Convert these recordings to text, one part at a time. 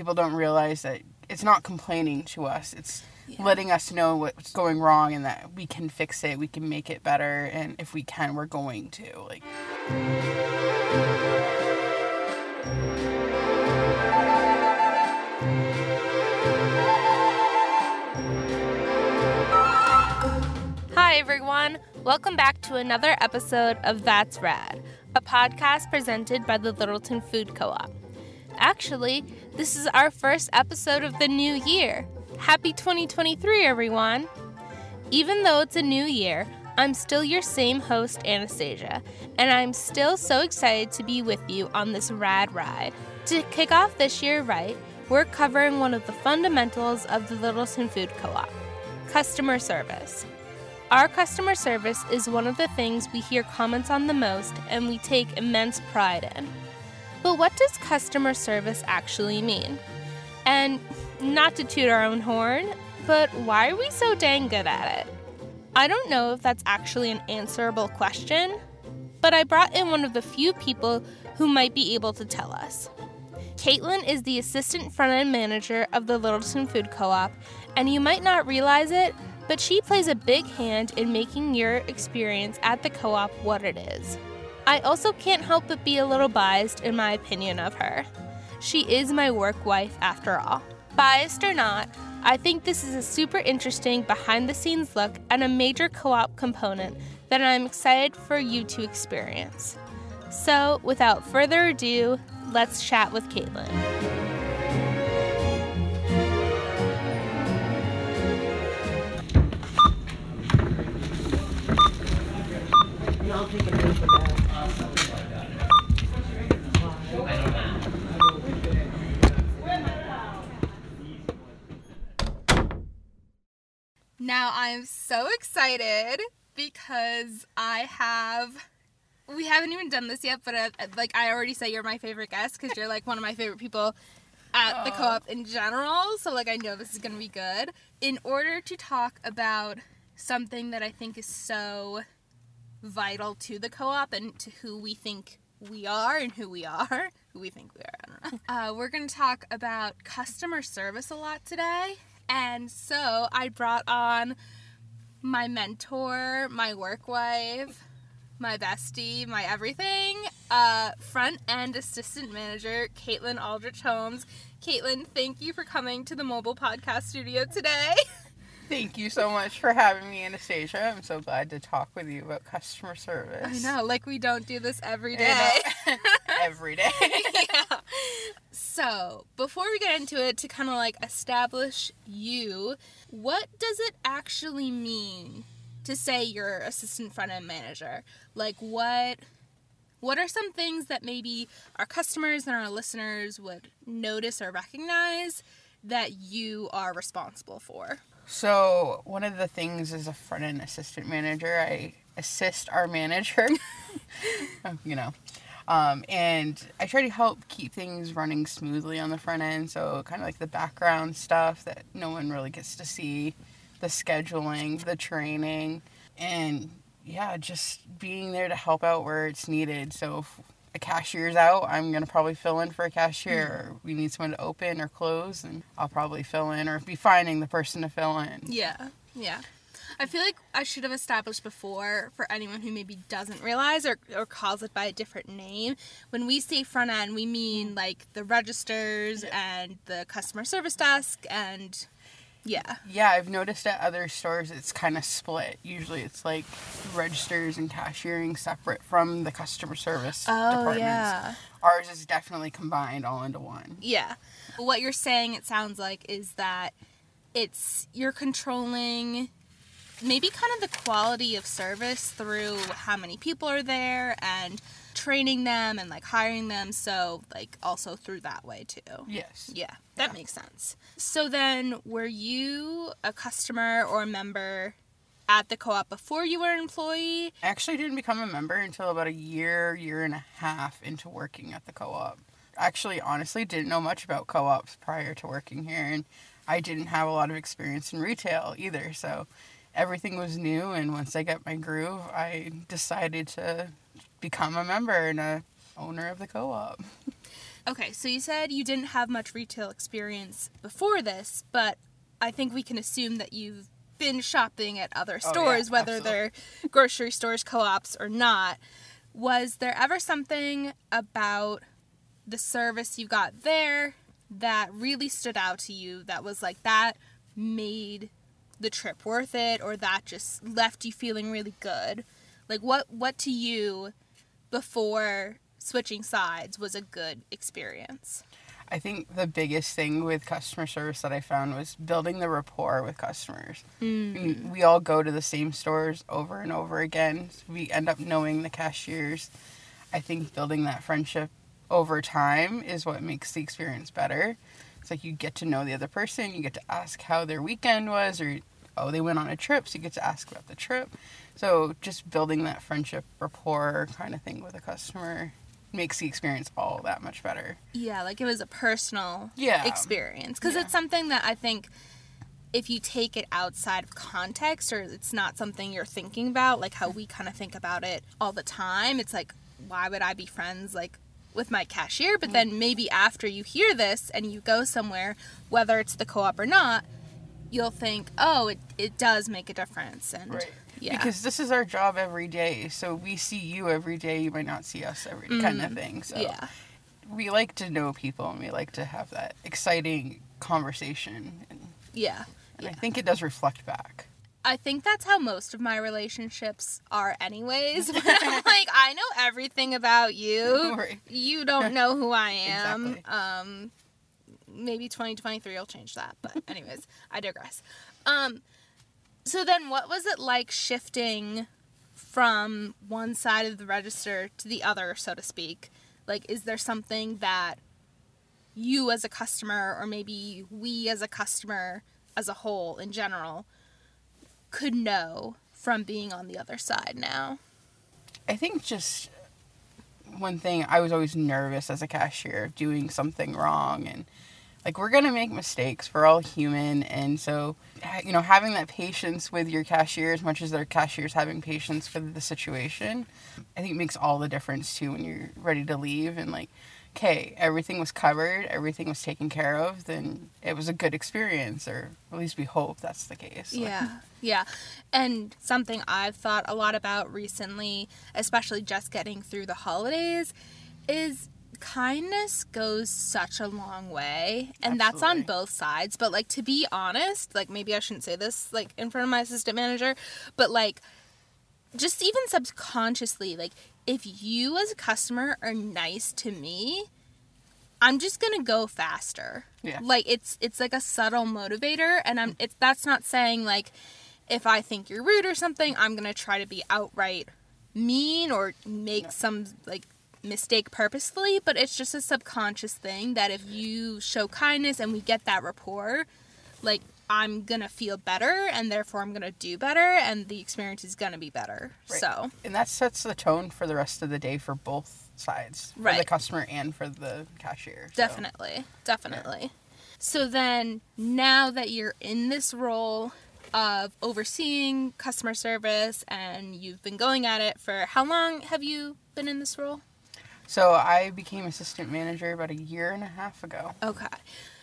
people don't realize that it's not complaining to us. It's letting us know what's going wrong and that we can fix it, we can make it better, and if we can, we're going to. Like Hi, everyone. Welcome back to another episode of That's Rad, a podcast presented by the Littleton Food Co op. Actually, this is our first episode of the new year. Happy 2023, everyone! Even though it's a new year, I'm still your same host, Anastasia, and I'm still so excited to be with you on this rad ride. To kick off this year right, we're covering one of the fundamentals of the Littleton Food Co op customer service. Our customer service is one of the things we hear comments on the most and we take immense pride in. But what does customer service actually mean? And not to toot our own horn, but why are we so dang good at it? I don't know if that's actually an answerable question, but I brought in one of the few people who might be able to tell us. Caitlin is the assistant front end manager of the Littleton Food Co op, and you might not realize it, but she plays a big hand in making your experience at the co op what it is. I also can't help but be a little biased in my opinion of her. She is my work wife after all. Biased or not, I think this is a super interesting behind the scenes look and a major co op component that I'm excited for you to experience. So, without further ado, let's chat with Caitlin. Now I'm so excited because I have. We haven't even done this yet, but uh, like I already say, you're my favorite guest because you're like one of my favorite people at the co-op in general. So like I know this is gonna be good. In order to talk about something that I think is so vital to the co-op and to who we think we are and who we are, who we think we are. I don't know. Uh, we're gonna talk about customer service a lot today. And so I brought on my mentor, my work wife, my bestie, my everything, uh, front end assistant manager, Caitlin Aldrich Holmes. Caitlin, thank you for coming to the mobile podcast studio today. Thank you so much for having me, Anastasia. I'm so glad to talk with you about customer service. I know, like we don't do this every day. every day. yeah. So, before we get into it, to kind of like establish you, what does it actually mean to say you're assistant front end manager? Like, what what are some things that maybe our customers and our listeners would notice or recognize that you are responsible for? So one of the things as a front end assistant manager, I assist our manager. you know. Um, and I try to help keep things running smoothly on the front end. So kind of like the background stuff that no one really gets to see, the scheduling, the training, and yeah, just being there to help out where it's needed. So if a cashier's out, I'm gonna probably fill in for a cashier. Or we need someone to open or close, and I'll probably fill in or be finding the person to fill in. Yeah, yeah. I feel like I should have established before for anyone who maybe doesn't realize or, or calls it by a different name. When we say front end, we mean mm. like the registers and the customer service desk and yeah. Yeah, I've noticed at other stores it's kind of split. Usually it's like registers and cashiering separate from the customer service Oh, departments. yeah. Ours is definitely combined all into one. Yeah. What you're saying, it sounds like, is that it's you're controlling maybe kind of the quality of service through how many people are there and training them and like hiring them. So, like, also through that way too. Yes. Yeah, that makes sense. So then, were you a customer or a member at the co-op before you were an employee? I actually didn't become a member until about a year, year and a half into working at the co-op. Actually, honestly, didn't know much about co-ops prior to working here, and I didn't have a lot of experience in retail either. So everything was new, and once I got my groove, I decided to become a member and a owner of the co-op. Okay, so you said you didn't have much retail experience before this, but I think we can assume that you've been shopping at other Oh, yeah, stores, whether absolutely. they're grocery stores, co ops, or not. Was there ever something about the service you got there that really stood out to you that was like that made the trip worth it or that just left you feeling really good? Like what what to you before switching sides was a good experience? I think the biggest thing with customer service that I found was building the rapport with customers. We, mm. we all go to the same stores over and over again. So we end up knowing the cashiers. I think building that friendship over time is what makes the experience better. It's like you get to know the other person, you get to ask how their weekend was, or oh, they went on a trip, so you get to ask about the trip. So just building that friendship rapport kind of thing with a customer makes the experience all that much better. Yeah, like it was a personal Yeah. experience because Yeah. it's something that I think if you take it outside of context or it's not something you're thinking about, like how we kind of think about it all the time, it's like why would I be friends like with my cashier? But mm. then maybe after you hear this and you go somewhere, whether it's the co-op or not, you'll think, "Oh, it it does make a difference." And Right. yeah. Because this is our job every day. So we see you every day. You might not see us every kind of thing. So Mm-hmm. yeah. we like to know people and we like to have that exciting conversation. And, Yeah. and I think it does reflect back. I think that's how most of my relationships are, anyways. Like, I know everything about you. Right. You don't know who I am. Exactly. Um, maybe 2023 will change that. But, anyways, I digress. Um, so then, what was it like shifting from one side of the register to the other, so to speak? Like, is there something that you as a customer, or maybe we as a customer as a whole in general, could know from being on the other side now? I think just one thing, I was always nervous as a cashier doing something wrong. And like, we're going to make mistakes. We're all human. And so, you know, having that patience with your cashier as much as their cashiers having patience for the situation, I think makes all the difference too when you're ready to leave and like, okay, everything was covered, everything was taken care of, then it was a good experience, or at least we hope that's the case. Like, Yeah, yeah. And something I've thought a lot about recently, especially just getting through the holidays, is kindness goes such a long way. And that's on both sides. But, like, to be honest, like, maybe I shouldn't say this, like, in front of my assistant manager, but, like, just even subconsciously, like, if you as a customer are nice to me, I'm just gonna go faster. Yeah. Like it's it's like a subtle motivator, and I'm it's that's not saying like if I think you're rude or something, I'm gonna try to be outright mean or make some like mistake purposefully, but it's just a subconscious thing that if you show kindness and we get that rapport, like I'm gonna feel better and therefore I'm gonna do better and the experience is gonna be better. Right. So And that sets the tone for the rest of the day for both sides, for the customer and for the cashier. So- Definitely. Definitely. So then, now that you're in this role of overseeing customer service and you've been going at it for how long have you been in this role? So I became assistant manager about a year and a half ago. Okay.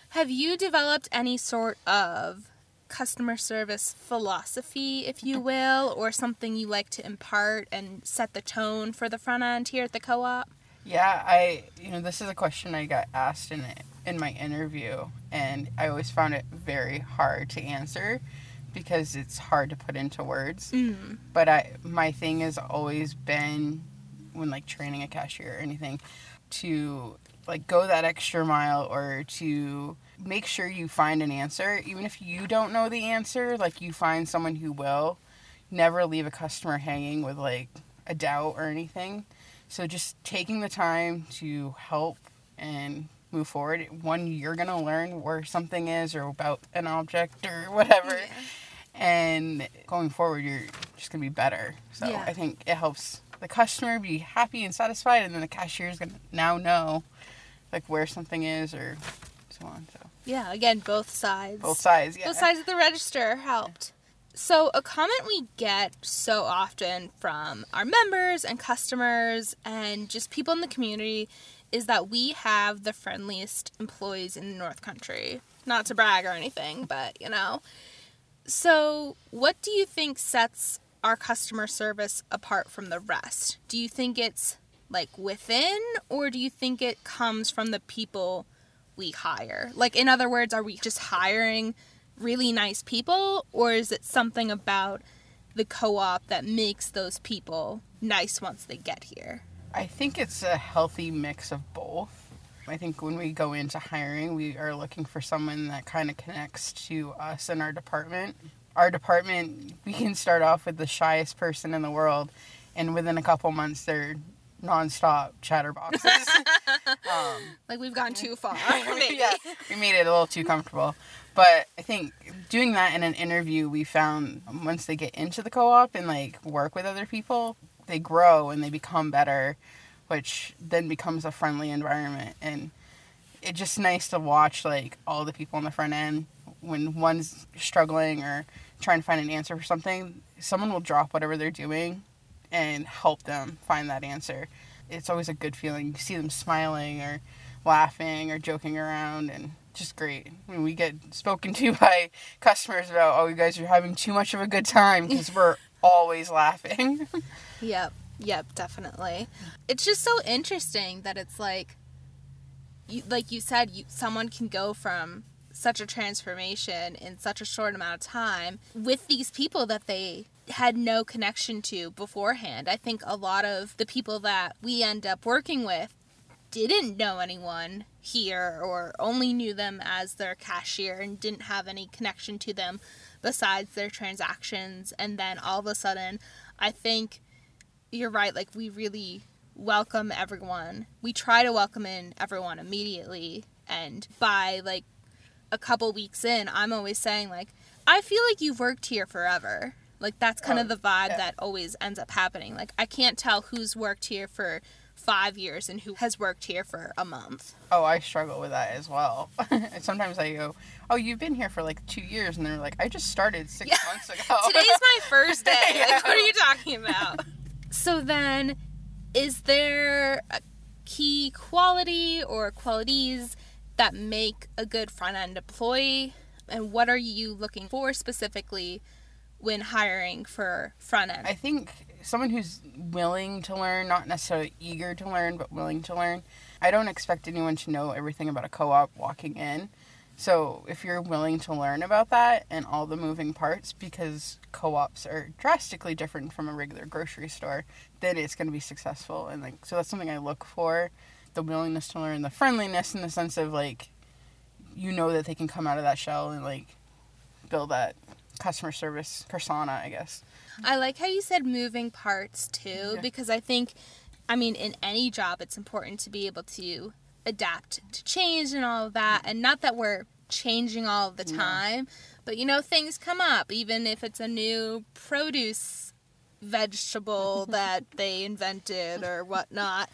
Have you developed any sort of customer service philosophy, if you will, or something you like to impart and set the tone for the front end here at the co op? Yeah, I you know this is a question I got asked in in my interview, and I always found it very hard to answer because it's hard to put into words. Mm. But I my thing has always been when like training a cashier or anything to like go that extra mile or to make sure you find an answer. Even if you don't know the answer like you find someone who will. Never leave a customer hanging with like a doubt or anything. So just taking the time to help and move forward. One you're going to learn where something is or about an object or whatever. And going forward you're just going to be better. So Yeah. i think it helps the customer be happy and satisfied and then the cashier is to now know like where something is or so on so Yeah, again, both sides. both sides yeah Both sides of the register helped. So, a comment we get so often from our members and customers and just people in the community is that we have the friendliest employees in the North Country. Not to brag or anything, but you know. So, what do you think sets our customer service apart from the rest? Do you think it's like within, or do you think it comes from the people we hire? Like, in other words, are we just hiring really nice people, or is it something about the co op that makes those people nice once they get here? I think it's a healthy mix of both. I think when we go into hiring, we are looking for someone that kind of connects to us and our department. Our department, we can start off with the shyest person in the world, and within a couple months, they're nonstop chatterboxes. um, Like, we've gone too far. maybe. yeah, we made it a little too comfortable. But I think doing that in an interview, we found once they get into the co-op and like work with other people, they grow and they become better, which then becomes a friendly environment. And it's just nice to watch like all the people on the front end when one's struggling or trying to find an answer for something, someone will drop whatever they're doing and help them find that answer. It's always a good feeling. You see them smiling or laughing or joking around and just great. When we get spoken to by customers about, oh, you guys are having too much of a good time because we're always laughing. Yep. Yep, definitely. It's just so interesting that it's like you like you said you someone can go from such a transformation in such a short amount of time with these people that they had no connection to beforehand. I think a lot of the people that we end up working with didn't know anyone here or only knew them as their cashier and didn't have any connection to them besides their transactions and then all of a sudden I think you're right like we really welcome everyone. We try to welcome in everyone immediately and by like a couple weeks in, I'm always saying like I feel like you've worked here forever. Like that's kind Oh, of the vibe yeah. that always ends up happening. Like I can't tell who's worked here for 5 years and who has worked here for a month. oh, I struggle with that as well. Sometimes I go, oh, you've been here for like two years. And they're like, I just started six Yeah. months ago. Today's my first day. Yeah. Like, what are you talking about? so then, is there a key quality or qualities that make a good front end employee? And what are you looking for specifically when hiring for front end? I think someone who's willing to learn, not necessarily eager to learn, but willing to learn. I don't expect anyone to know everything about a co op walking in. So if you're willing to learn about that and all the moving parts, because co ops are drastically different from a regular grocery store, then it's going to be successful. And like, so that's something I look for the willingness to learn, the friendliness in the sense of like, you know that they can come out of that shell and like build that customer service persona, I guess. I like how you said moving parts too, Yeah. because I think, I mean, in any job, it's important to be able to adapt to change and all of that. And not that we're changing all the time, but you know, things come up, even if it's a new produce vegetable that they invented or whatnot.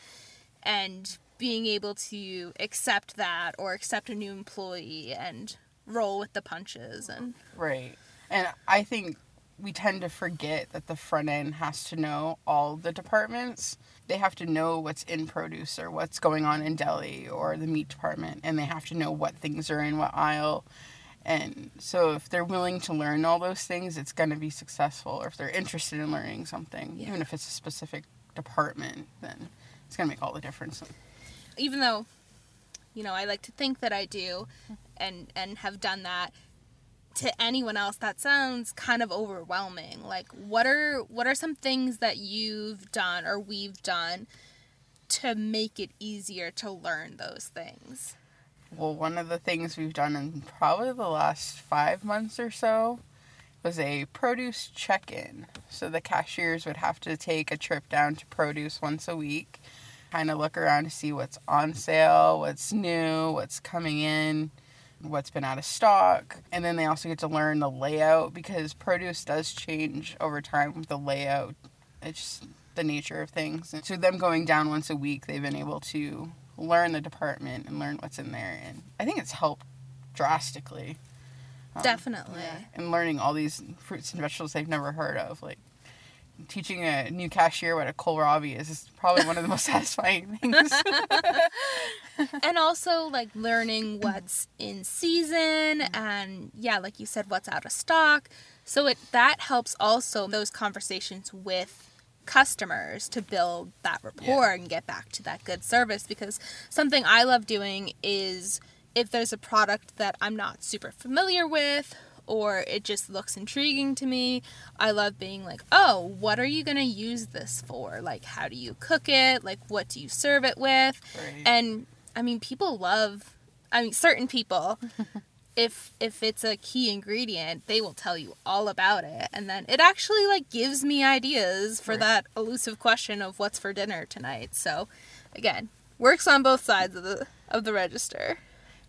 And being able to accept that or accept a new employee and roll with the punches and Right. And I think we tend to forget that the front end has to know all the departments. They have to know what's in produce or what's going on in deli or the meat department, and they have to know what things are in what aisle. And so, if they're willing to learn all those things, it's going to be successful. Or if they're interested in learning something, Yeah. even if it's a specific department, then it's going to make all the difference. Even though you know i like to think that i do and and have done that to anyone else that sounds kind of overwhelming. Like what are what are some things that you've done or we've done to make it easier to learn those things? Well, one of the things we've done in probably the last five months or so was a produce check in. So the cashiers would have to take a trip down to produce once a week, kind of look around to see what's on sale, what's new, what's coming in, what's been out of stock. And then they also get to learn the layout because produce does change over time with the layout. It's just the nature of things. And so them going down once a week, they've been able to learn the department and learn what's in there. And I think it's helped drastically. Um, definitely and learning all these fruits and vegetables they've never heard of. Like teaching a new cashier what a kohlrabi is is probably one of the most satisfying things. and also like learning what's in season and yeah, like you said, what's out of stock. So it that helps also those conversations with customers to build that rapport Yeah. and get back to that good service because something I love doing is if there's a product that I'm not super familiar with or it just looks intriguing to me, I love being like, "Oh, what are you going to use this for? Like how do you cook it? Like what do you serve it with?" Right. And I mean, people love I mean, certain people if if it's a key ingredient, they will tell you all about it and then it actually like gives me ideas for Right. that elusive question of what's for dinner tonight. So, again, works on both sides of the of the register.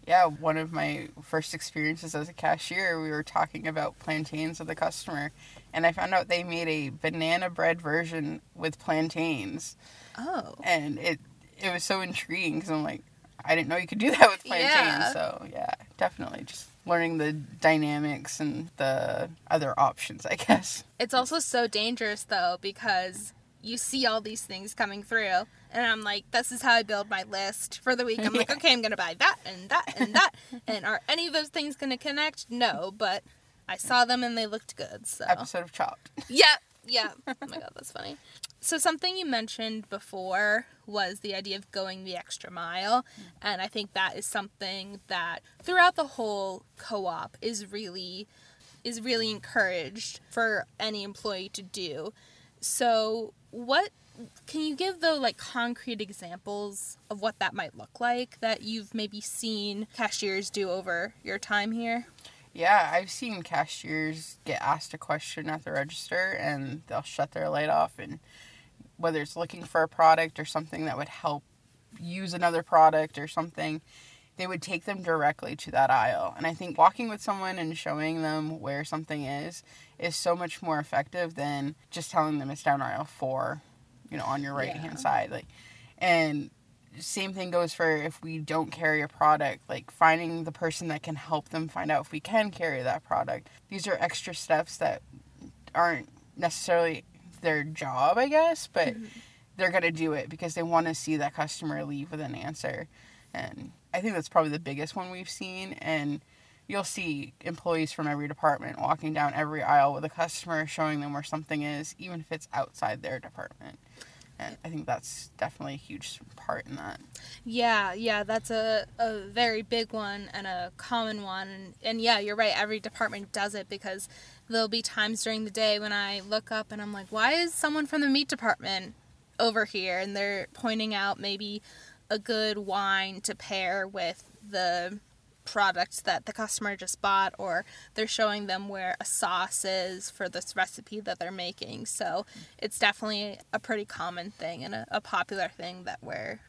Yeah, one of my first experiences as a cashier, we were talking about plantains with a customer, and I found out they made a banana bread version with plantains, Oh. and it it was so intriguing because I'm like, I didn't know you could do that with plantains. Yeah. So yeah, definitely just learning the dynamics and the other options, I guess. It's also so dangerous though because you see all these things coming through and I'm like this is how I build my list for the week. I'm like okay, I'm going to buy that and that and that and are any of those things going to connect? No, but I saw them and they looked good. So Episode of Chopped. Yeah, yeah. Oh my god, that's funny. So something you mentioned before was the idea of going the extra mile, mm. and I think that is something that throughout the whole co-op is really is really encouraged for any employee to do. So, what can you give though like concrete examples of what that might look like that you've maybe seen cashiers do over your time here? Yeah, I've seen cashiers get asked a question at the register and they'll shut their light off and whether it's looking for a product or something that would help use another product or something, they would take them directly to that aisle. And I think walking with someone and showing them where something is is so much more effective than just telling them it's down aisle 4, you know, on your right hand Yeah. side like and same thing goes for if we don't carry a product, like finding the person that can help them find out if we can carry that product. These are extra steps that aren't necessarily their job, I guess, but mm-hmm. they're going to do it because they want to see that customer leave with an answer. And I think that's probably the biggest one we've seen. And you'll see employees from every department walking down every aisle with a customer, showing them where something is, even if it's outside their department. And I think that's definitely a huge part in that. Yeah, yeah, that's a, a very big one and a common one. And, and yeah, you're right, every department does it because there'll be times during the day when I look up and I'm like, why is someone from the meat department over here? And they're pointing out maybe a good wine to pair with the product that the customer just bought, or they're showing them where a sauce is for this recipe that they're making. So it's definitely a pretty common thing and a, a popular thing that we're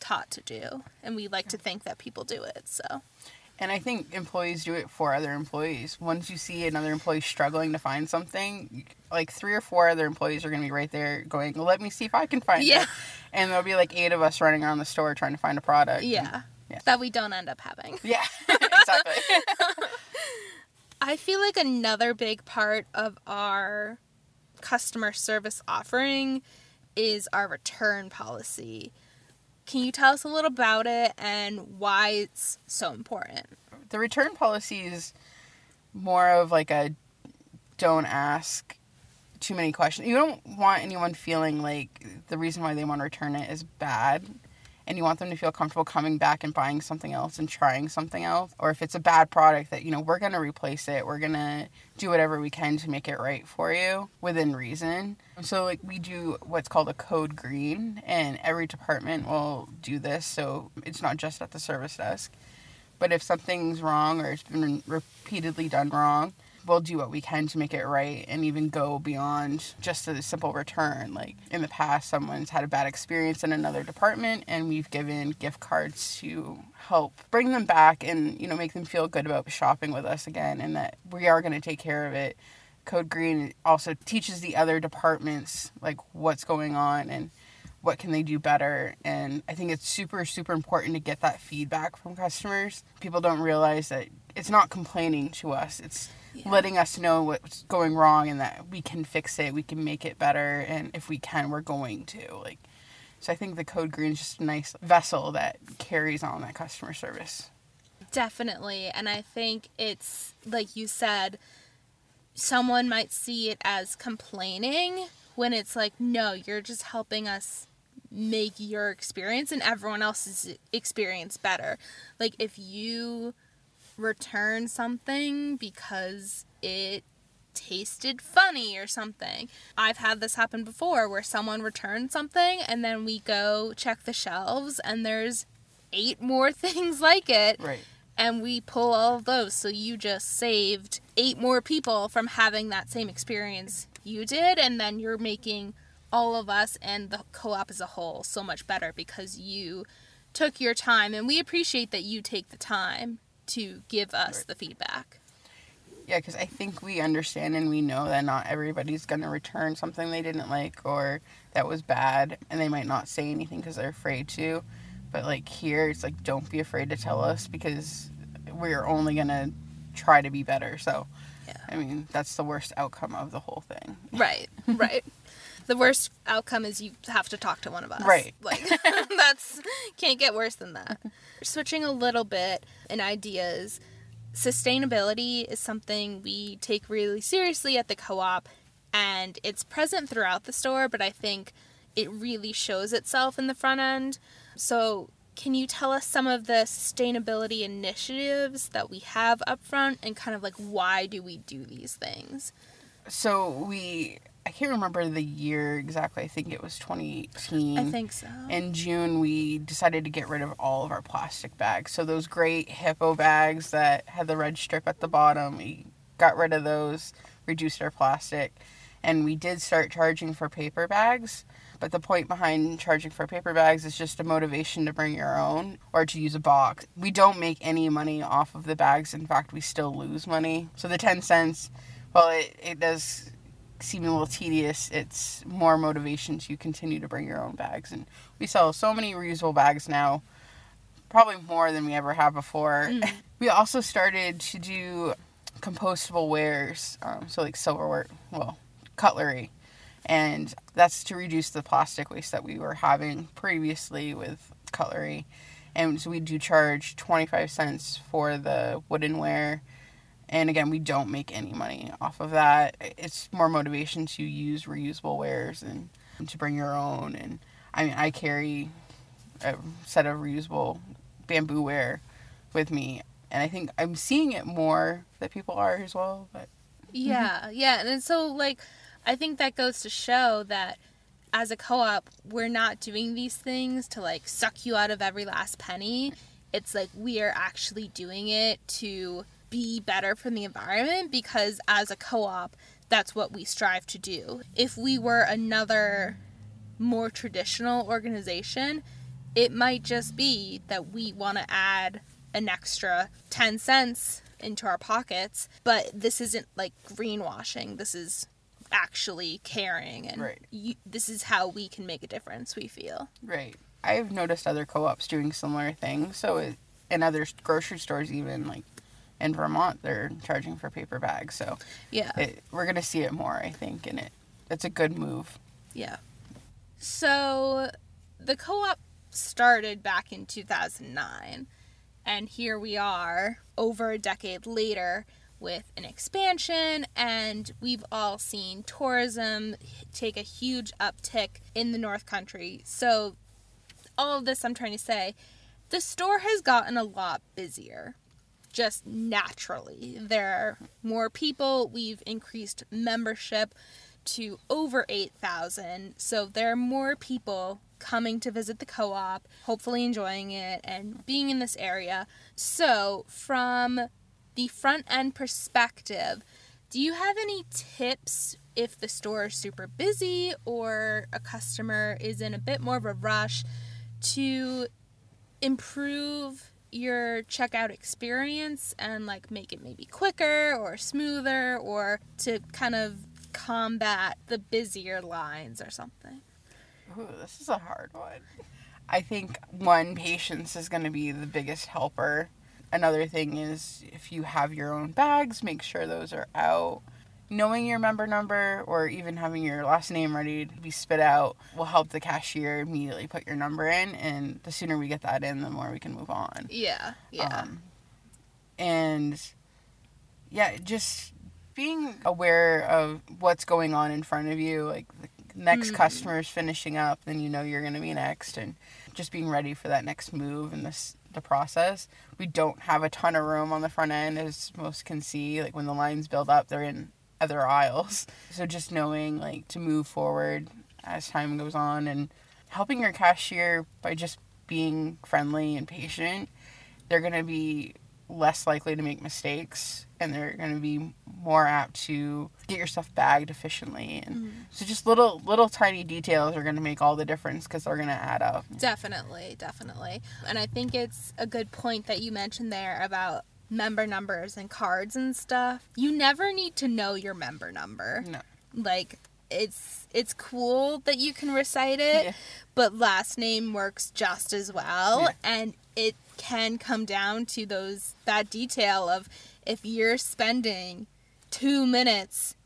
taught to do and we like to think that people do it so And I think employees do it for other employees. Once you see another employee struggling to find something, like three or four other employees are going to be right there going, "Let me see if I can find Yeah. it." And there'll be like eight of us running around the store trying to find a product. yeah, Yeah. that we don't end up having Yeah. exactly. i feel like another big part of our customer service offering is our return policy can you tell us a little about it and why it's so important the return policy is more of like a don't ask too many questions. You don't want anyone feeling like the reason why they want to return it is bad. And you want them to feel comfortable coming back and buying something else and trying something else. Or if it's a bad product that, you know, we're going to replace it. We're going to do whatever we can to make it right for you within reason. So, like, we do what's called a code green, and every department will do this. So it's not just at the service desk. But if something's wrong or it's been repeatedly done wrong, we'll do what we can to make it right and even go beyond just a simple return. Like in the past, someone's had a bad experience in another department, and we've given gift cards to help bring them back and you know make them feel good about shopping with us again, and that we are going to take care of it. Code Green also teaches the other departments like what's going on and what can they do better and i think it's super super important to get that feedback from customers people don't realize that it's not complaining to us it's Yeah. letting us know what's going wrong and that we can fix it, we can make it better, and if we can, we're going to. Like, so I think the Code Green is just a nice vessel that carries on that customer service. Definitely. And I think it's, like you said, someone might see it as complaining when it's like, no, you're just helping us make your experience and everyone else's experience better. Like, if you return something because it tasted funny or something. I've had this happen before where someone returned something and then we go check the shelves and there's eight more things like it Right. and we pull all of those. So you just saved eight more people from having that same experience you did, and then you're making all of us and the co op as a whole so much better because you took your time, and we appreciate that you take the time to give us Right. the feedback. Yeah, because I think we understand and we know that not everybody's going to return something they didn't like or that was bad, and they might not say anything because they're afraid to. But like here, it's like, don't be afraid to tell us because we're only going to try to be better. So, Yeah. I mean, that's the worst outcome of the whole thing. Right, right. The worst outcome is you have to talk to one of us. Right. Like that's can't get worse than that. Switching a little bit in ideas, sustainability is something we take really seriously at the co-op and it's present throughout the store, but I think it really shows itself in the front end. So, can you tell us some of the sustainability initiatives that we have up front and kind of like why do we do these things? So we, I can't remember the year exactly. I think it was 2018. I think so. in June, we decided to get rid of all of our plastic bags. So those great hippo bags that had the red strip at the bottom, we got rid of those, reduced our plastic, and we did start charging for paper bags. But the point behind charging for paper bags is just a motivation to bring your own or to use a box. We don't make any money off of the bags. In fact, we still lose money. So the 10 cents, well, it, it does seem a little tedious, it's more motivation to continue to bring your own bags. And we sell so many reusable bags now, probably more than we ever have before. We also started to do compostable wares, um, so like silverware, well, cutlery. And that's to reduce the plastic waste that we were having previously with cutlery. And so we do charge 25 cents for the wooden ware. And again, we don't make any money off of that. It's more motivation to use reusable wares and to bring your own. And I mean, I carry a set of reusable bamboo ware with me. And I think I'm seeing it more that people are as well. But Yeah, yeah. And so like I think that goes to show that as a co-op, we're not doing these things to like suck you out of every last penny. It's like we are actually doing it to be better for the environment because as a co-op, that's what we strive to do. If we were another more traditional organization, it might just be that we want to add an extra 10 cents into our pockets, but this isn't like greenwashing. This is actually caring and Right. you, this is how we can make a difference, we feel. Right. I've noticed other co-ops doing similar things. So it, in other grocery stores, even like in Vermont, they're charging for paper bags. So Yeah. it, we're gonna see it more, I think, and it it's a good move. Yeah. So the co op started back in 2009, and here we are over a decade later with an expansion, and we've all seen tourism take a huge uptick in the North Country. So, all of this I'm trying to say, the store has gotten a lot busier just naturally. There are more people. We've increased membership to over 8,000. So there are more people coming to visit the co op, hopefully enjoying it and being in this area. So, from the front end perspective, do you have any tips if the store is super busy or a customer is in a bit more of a rush to improve your checkout experience and like make it maybe quicker or smoother or to kind of combat the busier lines or something. Ooh, this is a hard one. I think one patience is going to be the biggest helper. another thing is if you have your own bags, make sure those are out. Knowing your member number or even having your last name ready to be spit out will help the cashier immediately put your number in. And the sooner we get that in, the more we can move on. Yeah. Yeah. Um, and yeah, just being aware of what's going on in front of you, like the next Mhm. customer is finishing up, then you know you're going to be next, and just being ready for that next move in this the process. We don't have a ton of room on the front end, as most can see. Like when the lines build up, they're in other aisles. So just knowing like to move forward as time goes on and helping your cashier by just being friendly and patient, they're going to be less likely to make mistakes and they're going to be more apt to get your stuff bagged efficiently and Mm-hmm. so just little little tiny details are going to make all the difference because they're going to add up Definitely, definitely. And I think it's a good point that you mentioned there about member numbers and cards and stuff. You never need to know your member number. no Like it's it's cool that you can recite it, Yeah. but last name works just as well Yeah. and it can come down to those that detail of if you're spending 2 minutes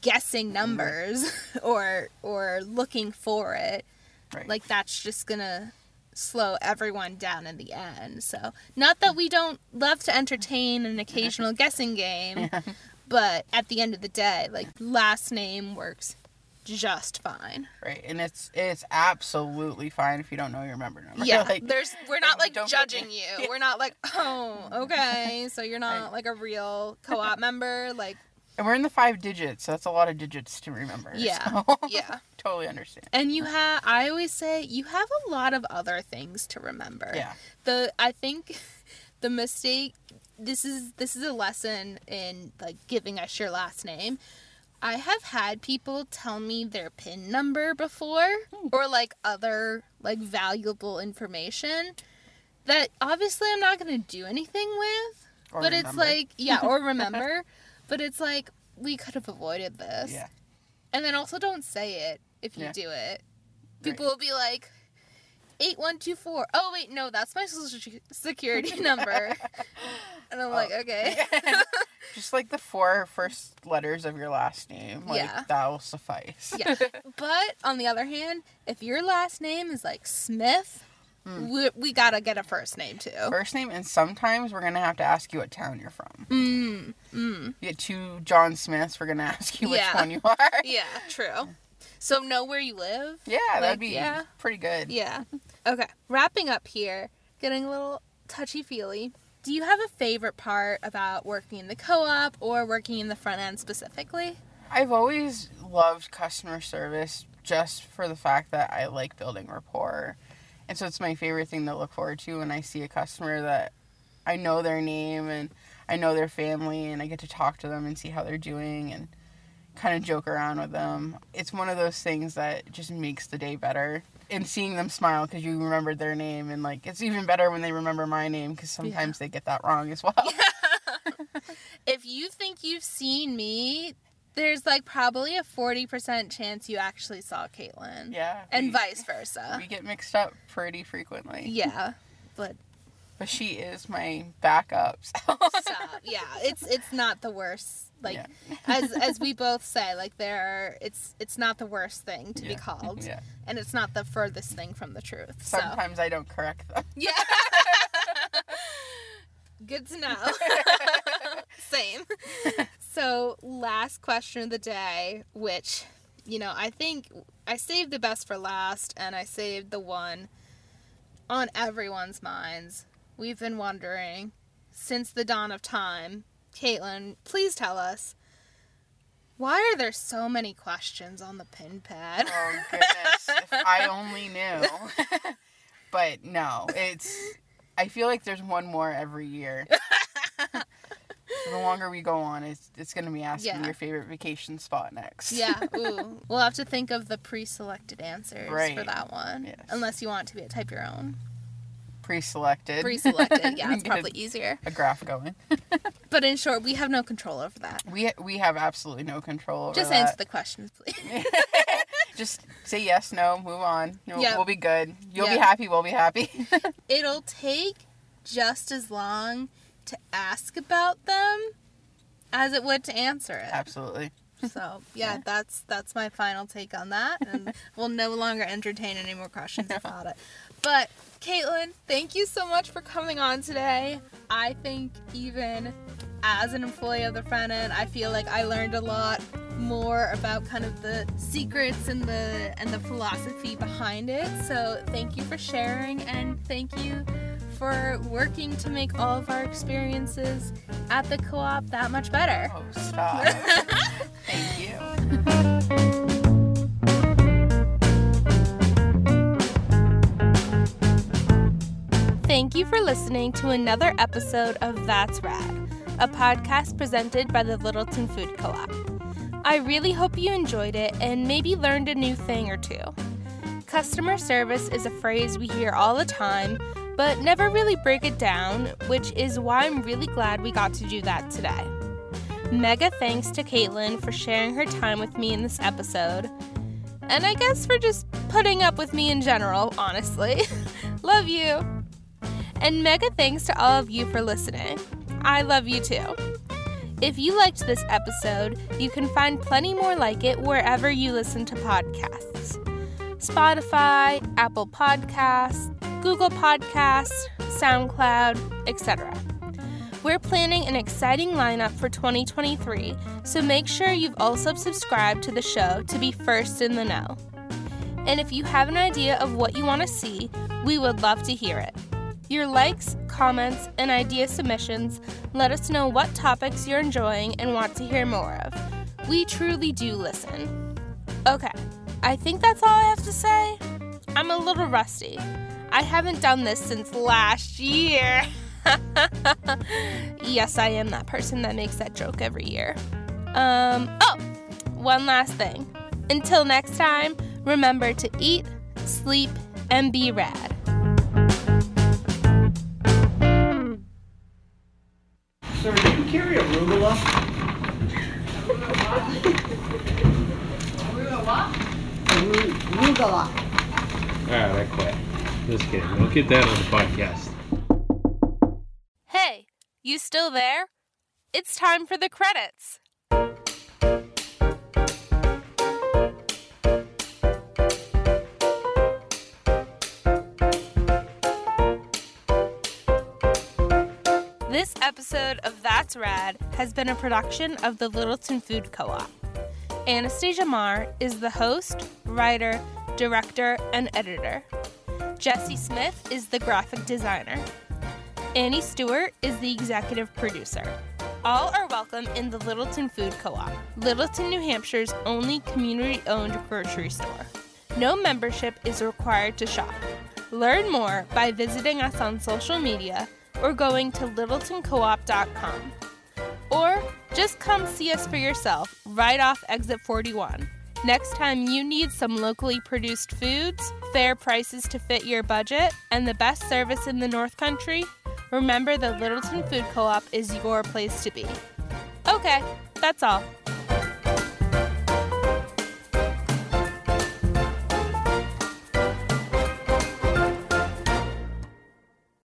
guessing mm-hmm. numbers or or looking for it right like that's just gonna slow everyone down in the end. So not that we don't love to entertain an occasional guessing game but at the end of the day like last name works just fine. Right and it's it's absolutely fine if you don't know your member number. Yeah like, there's we're not like judging you. We're not like oh okay so you're not like a real co-op member like and we're in the five digits so that's a lot of digits to remember. Yeah. so- yeah. totally understand. And you have i always say you have a lot of other things to remember. Yeah. The i think the mistake this is this is a lesson in like giving us your last name. I have had people tell me their pin number before hmm. or like other like valuable information that obviously i'm not going to do anything with Or but it's like yeah or remember but it's like we could have avoided this yeah and then also don't say it if you Yeah. do it. People will be like, 8124. Oh, wait, no, that's my social security number. and I'm like, Oh. okay. just like the four first letters of your last name like Yeah. that will suffice yeah. But on the other hand, if your last name is like Smith, we, we gotta get a first name too. first name and sometimes we're gonna have to ask you what town you're from Mm, mm. you get two john smiths we're gonna ask you which Yeah. one you are Yeah, true. So know where you live. yeah Like, that'd be yeah. pretty good Yeah. Okay. Wrapping up here, getting a little touchy feely. Do you have a favorite part about working in the co op or working in the front end specifically? I've always loved customer service just for the fact that I like building rapport. And so it's my favorite thing to look forward to when I see a customer that I know their name and I know their family and I get to talk to them and see how they're doing and kind of joke around with them. It's one of those things that just makes the day better. And seeing them smile because you remembered their name and like it's even better when they remember my name because sometimes they get that wrong as well. If you think you've seen me, there's like probably a 40% chance you actually saw Caitlin. yeah. And we- vice versa. We get mixed up pretty frequently. Yeah. But But she is my backup. So. stop. Yeah, it's it's not the worst. Like Yeah. as as we both say, like there are it's it's not the worst thing to be called. Yeah. And it's not the furthest thing from the truth. So Sometimes I don't correct them. Yeah. Good to know. Same. So, last question of the day, which, you know, I think I saved the best for last, and I saved the one on everyone's minds. We've been wondering since the dawn of time. Caitlin, please tell us why are there so many questions on the pin pad? Oh goodness, if I only knew. but no, it's. I feel like there's one more every year. the longer we go on, it's it's gonna be asking Yeah. your favorite vacation spot next. Yeah, ooh. We'll have to think of the pre-selected answers for that one. Yes. Unless you want to be a type your own. Pre-selected. Pre-selected, yeah, it's probably easier. a graph going. But in short, we have no control over that. We we have absolutely no control over Just that. answer the questions, please. Just say yes, no, move on. You'll, Yeah. We'll be good. You'll be happy. We'll be happy. It'll take just as long to ask about them as it would to answer it. Absolutely. So yeah, that's that's my final take on that, and we'll no longer entertain any more questions about it. But Caitlin, thank you so much for coming on today. I think even as an employee of the front end, I feel like I learned a lot more about kind of the secrets and the and the philosophy behind it. So thank you for sharing, and thank you for working to make all of our experiences at the co-op that much better. Oh, stop. Thank you. Thank you for listening to another episode of That's Rad, a podcast presented by the Littleton Food Co op. I really hope you enjoyed it and maybe learned a new thing or two. Customer service is a phrase we hear all the time, but never really break it down, which is why I'm really glad we got to do that today. Mega thanks to Caitlin for sharing her time with me in this episode. And I guess for just putting up with me in general, honestly. Love you. And mega thanks to all of you for listening. I love you too. If you liked this episode, you can find plenty more like it wherever you listen to podcasts Spotify, Apple Podcasts, Google Podcasts, SoundCloud, etc. We're planning an exciting lineup for 2023, so make sure you've also subscribed to the show to be first in the know. And if you have an idea of what you want to see, we would love to hear it. Your likes, comments, and idea submissions let us know what topics you're enjoying and want to hear more of. We truly do listen. Okay, I think that's all I have to say. I'm a little rusty. I haven't done this since last year. yes, I am that person that makes that joke every year. Um, oh, one last thing. Until next time, remember to eat, sleep, and be rad. Sir, do you carry arugula? Arugula. Alright, I quit. Just kidding. We'll get that on the podcast. Hey, you still there? It's time for the credits. This episode of That's Rad has been a production of the Littleton Food Co op. Anastasia Marr is the host, writer, director, and editor. Jesse Smith is the graphic designer. Annie Stewart is the executive producer. All are welcome in the Littleton Food Co op, Littleton, New Hampshire's only community owned grocery store. No membership is required to shop. Learn more by visiting us on social media or going to littletoncoop.com. Or just come see us for yourself right off exit 41. Next time you need some locally produced foods, fair prices to fit your budget, and the best service in the North Country, remember the Littleton Food Co op is your place to be. Okay, that's all.